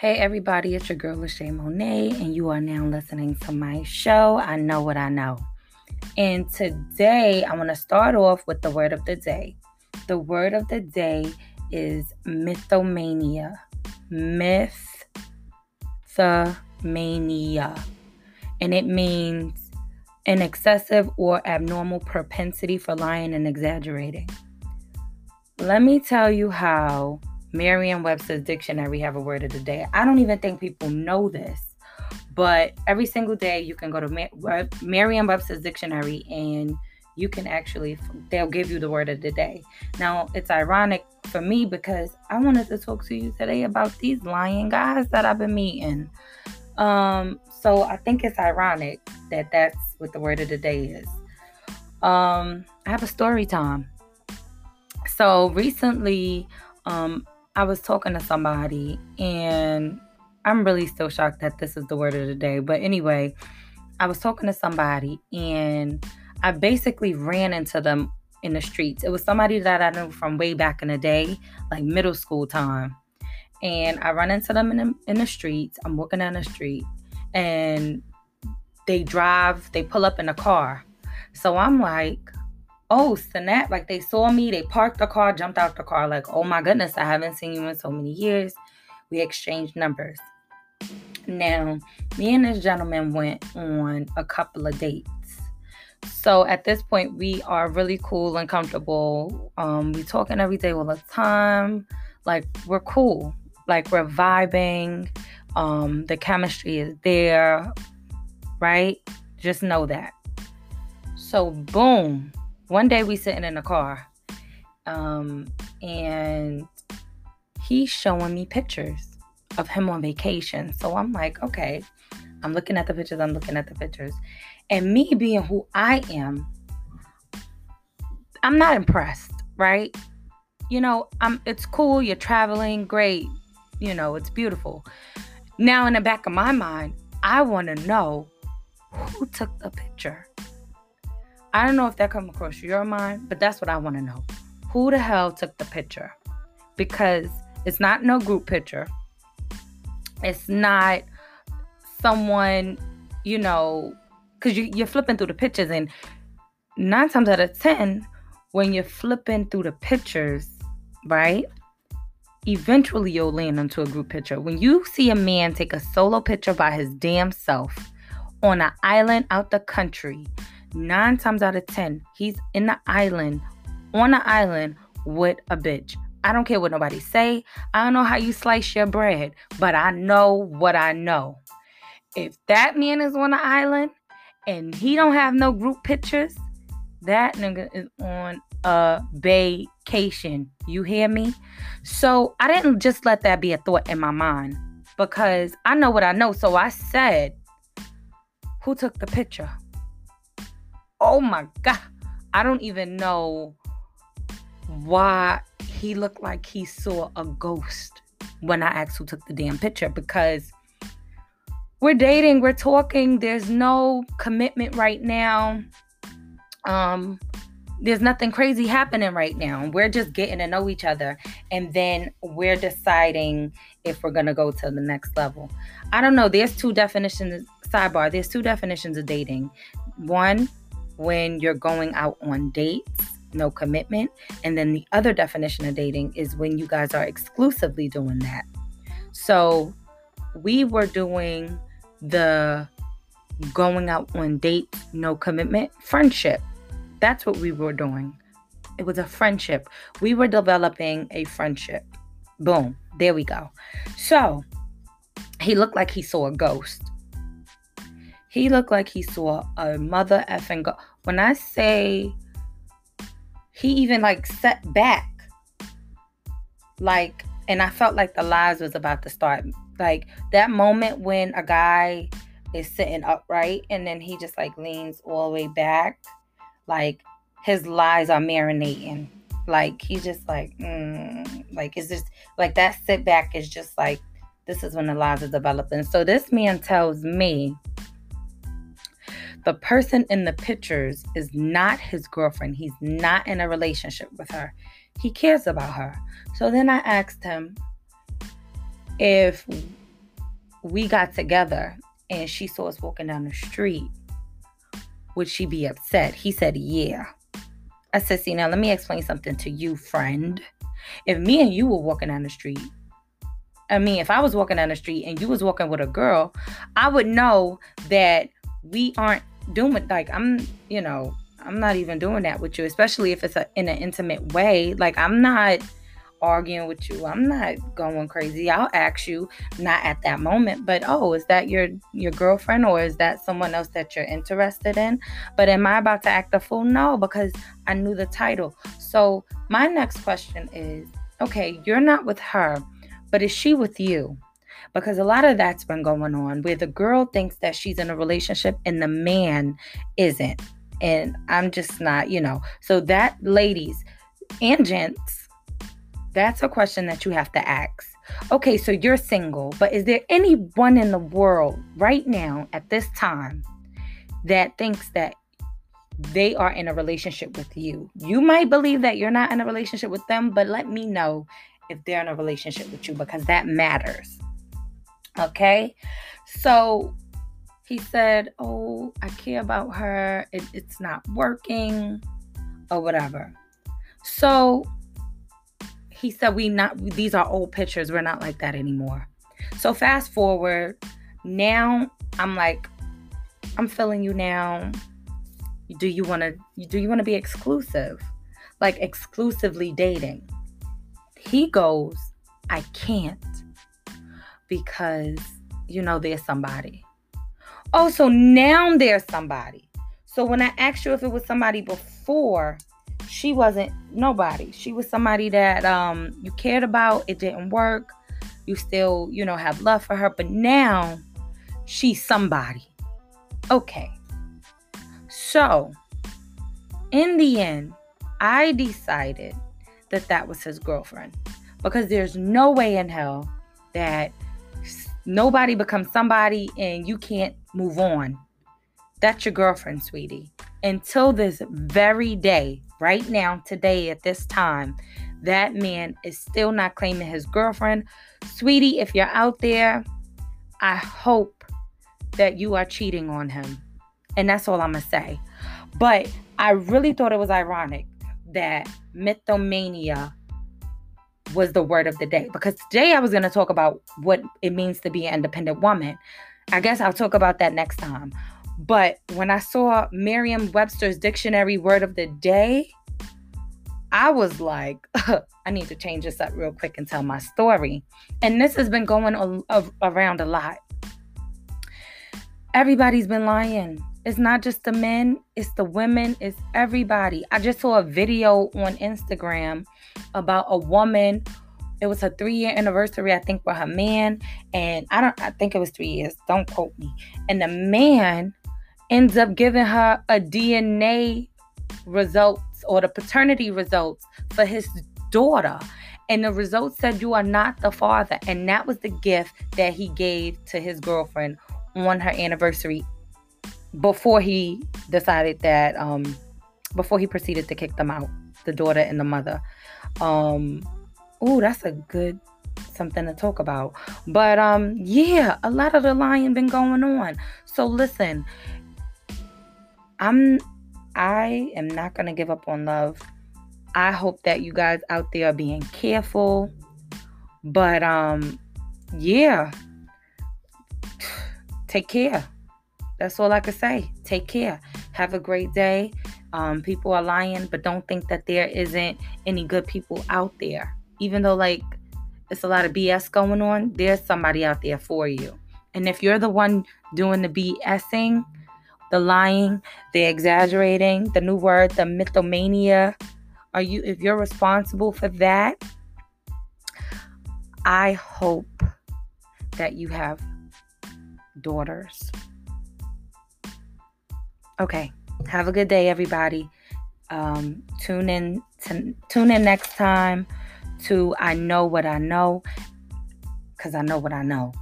Hey everybody, it's your girl Lachey Monet, and you are now listening to my show. I know what I know. And today I want to start off with the word of the day. The word of the day is mythomania. Mythomania. And it means an excessive or abnormal propensity for lying and exaggerating. Let me tell you how Merriam-Webster's dictionary have a word of the day. I don't even think people know this, but every single day you can go to Merriam-Webster's dictionary and you can actually they'll give you the word of the day. Now, it's ironic for me because I wanted to talk to you today about these lying guys that I've been meeting. Um, so I think it's ironic that that's what the word of the day is. Um, I have a story time. So recently, um, I was talking to somebody and I'm really still shocked that this is the word of the day. But anyway, I was talking to somebody and I basically ran into them in the streets. It was somebody that I knew from way back in the day, like middle school time. And I run into them in the, in the streets. I'm walking down the street and they drive, they pull up in a car. So I'm like, oh snap. Like they saw me they parked the car jumped out the car. Like oh my goodness i haven't seen you in so many years. We exchanged numbers. Now me and this gentleman went on a couple of dates. So at this point we are really cool and comfortable. Um we talking every day all the time. Like we're cool. Like we're vibing. Um the chemistry is there right? Just know that. So boom one day we sitting in the car um, and he's showing me pictures of him on vacation. So i'm like okay. I'm looking at the pictures i'm looking at the pictures. And me being who i am i'm not impressed right? You know i'm it's cool you're traveling great you know it's beautiful. Now in the back of my mind i want to know who took the picture I don't know if that come across your mind, but that's what I want to know. Who the hell took the picture? Because it's not no group picture. It's not someone, you know, because you, you're flipping through the pictures, and nine times out of ten, when you're flipping through the pictures, right? Eventually, you'll land into a group picture. When you see a man take a solo picture by his damn self on an island out the country, nine times out of ten, he's in the island, on the island with a bitch. I don't care what nobody say. I don't know how you slice your bread, but I know what I know. If that man is on the island and he don't have no group pictures, that nigga is on a vacation. You hear me? So I didn't just let that be a thought in my mind because I know what I know. So I said, Who took the picture? Oh my God. I don't even know why he looked like he saw a ghost when I asked who took the damn picture because we're dating, we're talking, there's no commitment right now. Um there's nothing crazy happening right now. We're just getting to know each other and then we're deciding if we're going to go to the next level. I don't know, there's two definitions sidebar, there's two definitions of dating. One when you're going out on dates, no commitment. And then the other definition of dating is when you guys are exclusively doing that. So we were doing the going out on dates, no commitment, friendship. That's what we were doing. It was a friendship. We were developing a friendship. Boom. There we go. So he looked like he saw a ghost. He looked like he saw a mother effing go. When I say he even like set back, like, and I felt like the lies was about to start. Like that moment when a guy is sitting upright and then he just like leans all the way back, like his lies are marinating. Like he's just like, mm, like it's just like that sit back is just like this is when the lies are developing. So this man tells me the person in the pictures is not his girlfriend. He's not in a relationship with her. He cares about her. So then I asked him if we got together and she saw us walking down the street, would she be upset? He said, Yeah. I said, See, now let me explain something to you, friend. If me and you were walking down the street, I mean, if I was walking down the street and you was walking with a girl, I would know that we aren't doing it. Like, I'm, you know, I'm not even doing that with you, especially if it's a, in an intimate way. Like, I'm not arguing with you. I'm not going crazy. I'll ask you, not at that moment, but oh, is that your your girlfriend or is that someone else that you're interested in? But am I about to act a fool? No, because I knew the title. So my next question is, okay, you're not with her, but is she with you? Because a lot of that's been going on where the girl thinks that she's in a relationship and the man isn't. And I'm just not, you know. So that ladies and gents that's a question that you have to ask. Okay, so you're single, but is there anyone in the world right now at this time that thinks that they are in a relationship with you? You might believe that you're not in a relationship with them, but let me know if they're in a relationship with you because that matters. Okay, so he said, Oh, I care about her, it, it's not working, or whatever. So he said we not these are old pictures. We're not like that anymore. So fast forward. Now i'm like i'm feeling you now. Do you want to do you want to be exclusive? Like exclusively dating. He goes i can't because you know there's somebody oh so now there's somebody so when i asked you if it was somebody before she wasn't nobody. She was somebody that um you cared about. It didn't work. You still, you know, have love for her, but now she's somebody. Okay. So, in the end, I decided that that was his girlfriend because there's no way in hell that nobody becomes somebody and you can't move on. That's your girlfriend, sweetie. Until this very day, right now, today, at this time, that man is still not claiming his girlfriend. Sweetie, if you're out there, I hope that you are cheating on him. And that's all I'm going to say. But I really thought it was ironic that mythomania was the word of the day because today I was going to talk about what it means to be an independent woman. I guess I'll talk about that next time. But when I saw Merriam Webster's dictionary word of the day, I was like, I need to change this up real quick and tell my story. And this has been going a, a, around a lot. Everybody's been lying. It's not just the men, it's the women, it's everybody. I just saw a video on Instagram about a woman. It was a three year anniversary, I think, for her man. And I don't I think it was three years. Don't quote me. And the man ends up giving her a DNA results or the paternity results for his daughter. And the results said you are not the father. And that was the gift that he gave to his girlfriend on her anniversary before he decided that um before he proceeded to kick them out, the daughter and the mother. Um oh, that's a good something to talk about. But um yeah, a lot of the lying been going on. So listen, I'm I am not to give up on love. I hope that you guys out there are being careful. But um yeah. Take care. That's all I can say. Take care. Have a great day. Um, people are lying, but don't think that there isn't any good people out there. Even though like it's a lot of BS going on, there's somebody out there for you. And if you're the one doing the BSing, the lying, the exaggerating, the new word, the mythomania. Are you if you're responsible for that? I hope that you have daughters. Okay. Have a good day, everybody. Um, tune in to, tune in next time to I know what I know because I know what I know.